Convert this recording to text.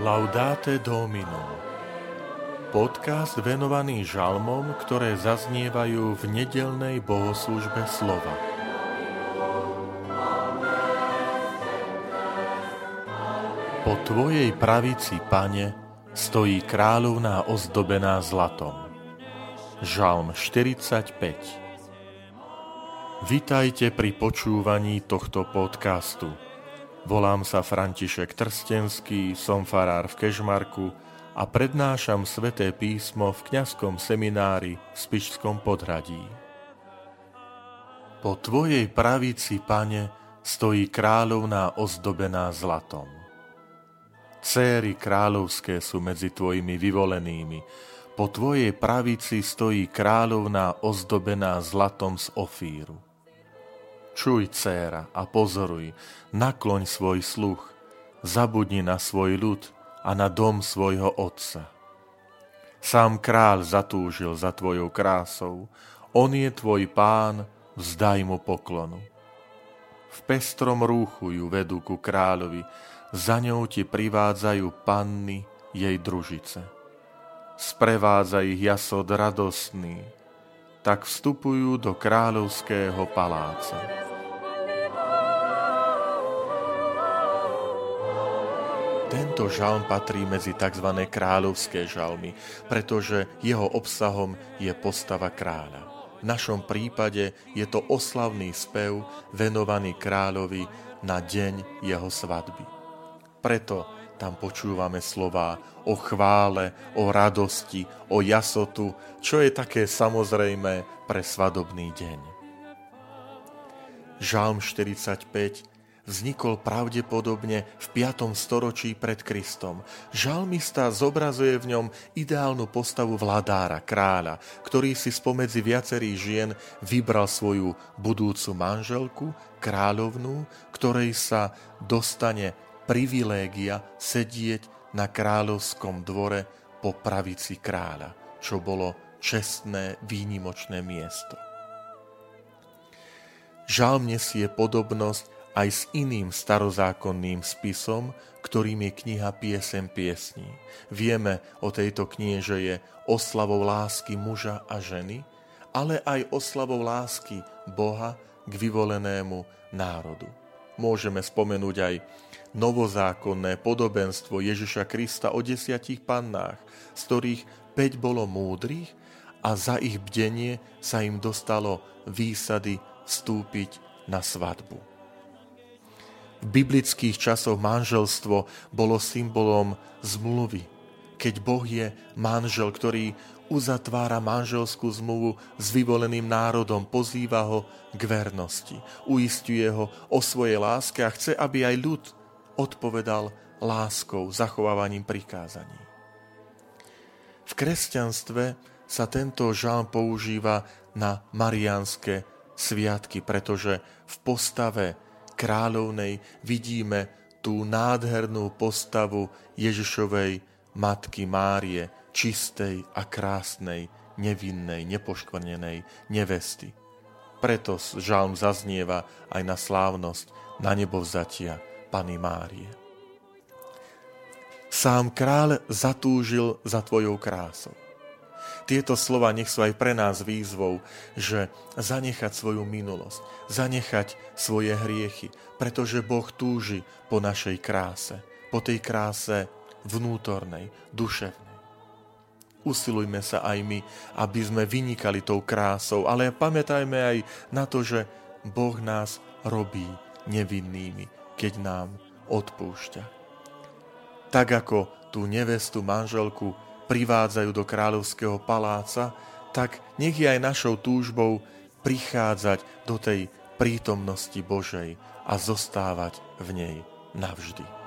Laudate Domino Podcast venovaný žalmom, ktoré zaznievajú v nedelnej bohoslužbe slova. Po Tvojej pravici, Pane, stojí kráľovná ozdobená zlatom. Žalm 45 Vitajte pri počúvaní tohto podcastu. Volám sa František Trstenský, som farár v Kežmarku a prednášam sveté písmo v kňazskom seminári v Spišskom podhradí. Po tvojej pravici, pane, stojí kráľovná ozdobená zlatom. Céry kráľovské sú medzi tvojimi vyvolenými. Po tvojej pravici stojí kráľovná ozdobená zlatom z ofíru. Čuj, céra, a pozoruj, nakloň svoj sluch, zabudni na svoj ľud a na dom svojho otca. Sám král zatúžil za tvojou krásou, on je tvoj pán, vzdaj mu poklonu. V pestrom rúchu ju vedú ku kráľovi, za ňou ti privádzajú panny jej družice. Sprevádza ich jasod radostný, tak vstupujú do kráľovského paláca. Tento žalm patrí medzi tzv. kráľovské žalmy, pretože jeho obsahom je postava kráľa. V našom prípade je to oslavný spev venovaný kráľovi na deň jeho svadby. Preto tam počúvame slova o chvále, o radosti, o jasotu, čo je také samozrejme pre svadobný deň. Žalm 45 vznikol pravdepodobne v 5. storočí pred Kristom. Žalmista zobrazuje v ňom ideálnu postavu vladára, kráľa, ktorý si spomedzi viacerých žien vybral svoju budúcu manželku, kráľovnú, ktorej sa dostane privilégia sedieť na kráľovskom dvore po pravici kráľa, čo bolo čestné, výnimočné miesto. Žalm nesie podobnosť aj s iným starozákonným spisom, ktorým je kniha Piesem piesní. Vieme o tejto knihe, že je oslavou lásky muža a ženy, ale aj oslavou lásky Boha k vyvolenému národu. Môžeme spomenúť aj novozákonné podobenstvo Ježiša Krista o desiatich pannách, z ktorých 5 bolo múdrych a za ich bdenie sa im dostalo výsady vstúpiť na svadbu. V biblických časoch manželstvo bolo symbolom zmluvy, keď Boh je manžel, ktorý uzatvára manželskú zmluvu s vyvoleným národom, pozýva ho k vernosti, uistuje ho o svojej láske a chce, aby aj ľud odpovedal láskou, zachovávaním prikázaní. V kresťanstve sa tento žalm používa na mariánske sviatky, pretože v postave kráľovnej vidíme tú nádhernú postavu Ježišovej matky Márie, čistej a krásnej, nevinnej, nepoškvrnenej nevesty. Preto žalm zaznieva aj na slávnosť na nebo vzatia Pany Márie. Sám kráľ zatúžil za tvojou krásou. Tieto slova nech sú aj pre nás výzvou, že zanechať svoju minulosť, zanechať svoje hriechy, pretože Boh túži po našej kráse, po tej kráse vnútornej, duševnej. Usilujme sa aj my, aby sme vynikali tou krásou, ale pamätajme aj na to, že Boh nás robí nevinnými, keď nám odpúšťa. Tak ako tú nevestu, manželku privádzajú do kráľovského paláca, tak nech je aj našou túžbou prichádzať do tej prítomnosti Božej a zostávať v nej navždy.